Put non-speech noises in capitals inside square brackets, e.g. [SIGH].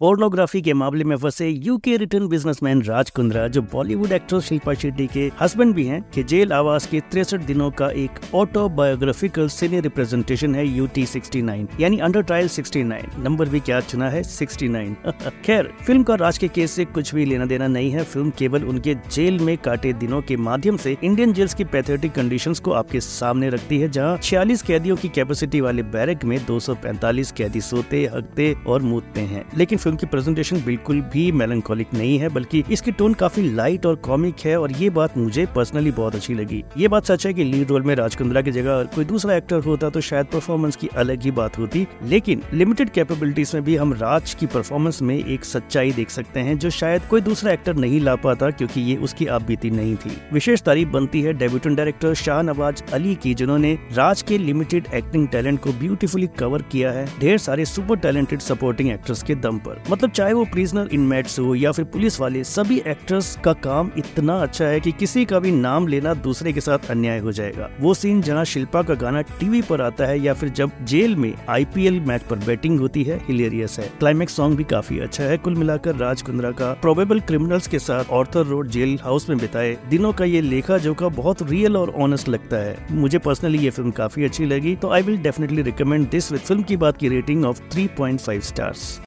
Pornography के मामले में फंसे UK return businessman Raj Kundra, जो बॉलीवुड एक्ट्रेस शिल्पा शेट्टी के हस्बैंड भी हैं, कि जेल आवास के तिरसठ दिनों का एक ऑटोबायोग्राफिकल सीनियर रिप्रेजेंटेशन है यूटी 69 यानी अंडर ट्रायल 69 नंबर भी क्या चुना है? 69 [LAUGHS] खैर फ़िल्म का राज के केस से कुछ भी लेना देना नहीं है। फ़िल्म केवल उनके जेल में काटे दिनों के माध्यम से इंडियन जेल्स की पैथेटिक कंडीशन को आपके सामने रखती है, जहाँ छियालीस कैदियों की कैपेसिटी वाले बैरक में दो सौ पैंतालीस कैदी सोते हकते और मूतते हैं। लेकिन फ़िल्म की प्रेजेंटेशन बिल्कुल भी मेलनकॉलिक नहीं है, बल्कि इसकी टोन काफ़ी लाइट और कॉमिक है और ये बात मुझे पर्सनली बहुत अच्छी लगी। ये बात सच है की लीड रोल में राजकुंद्रा की जगह कोई दूसरा एक्टर होता तो शायद परफॉर्मेंस की अलग ही बात होती, लेकिन लिमिटेड कैपेबिलिटीज में भी हम राज की परफॉर्मेंस में एक सच्चाई देख सकते हैं जो शायद कोई दूसरा एक्टर नहीं ला पाता क्योंकि ये उसकी आप नहीं थी। विशेष तारीफ़ बनती है डेब्यूटन डायरेक्टर शाह नवाज़ अली की, जिन्होंने राज के लिमिटेड एक्टिंग टैलेंट को ब्यूटीफुली कवर किया है। ढेर सारे सुपर टैलेंटेड सपोर्टिंग एक्टर्स के दम पर। मतलब चाहे वो प्रिजनर इनमेट्स हो या फिर पुलिस वाले, सभी एक्टर्स का काम इतना अच्छा है कि किसी का भी नाम लेना दूसरे के साथ अन्याय हो जाएगा। वो सीन जहाँ शिल्पा का गाना टीवी पर आता है या फिर जब जेल में आईपीएल मैच पर बैटिंग होती है हिलेरियस है। क्लाइमेक्स सॉन्ग भी काफ़ी अच्छा है। कुल मिलाकर राज कुंद्रा का प्रोबेबल क्रिमिनल्स के साथ ऑर्थर रोड जेल हाउस में बिताए दिनों का ये लेखा जोखा बहुत रियल और ऑनेस्ट लगता है। मुझे पर्सनली ये फ़िल्म काफ़ी अच्छी लगी तो I will definitely recommend this with film की बात की रेटिंग ऑफ़ 3.5 स्टार्स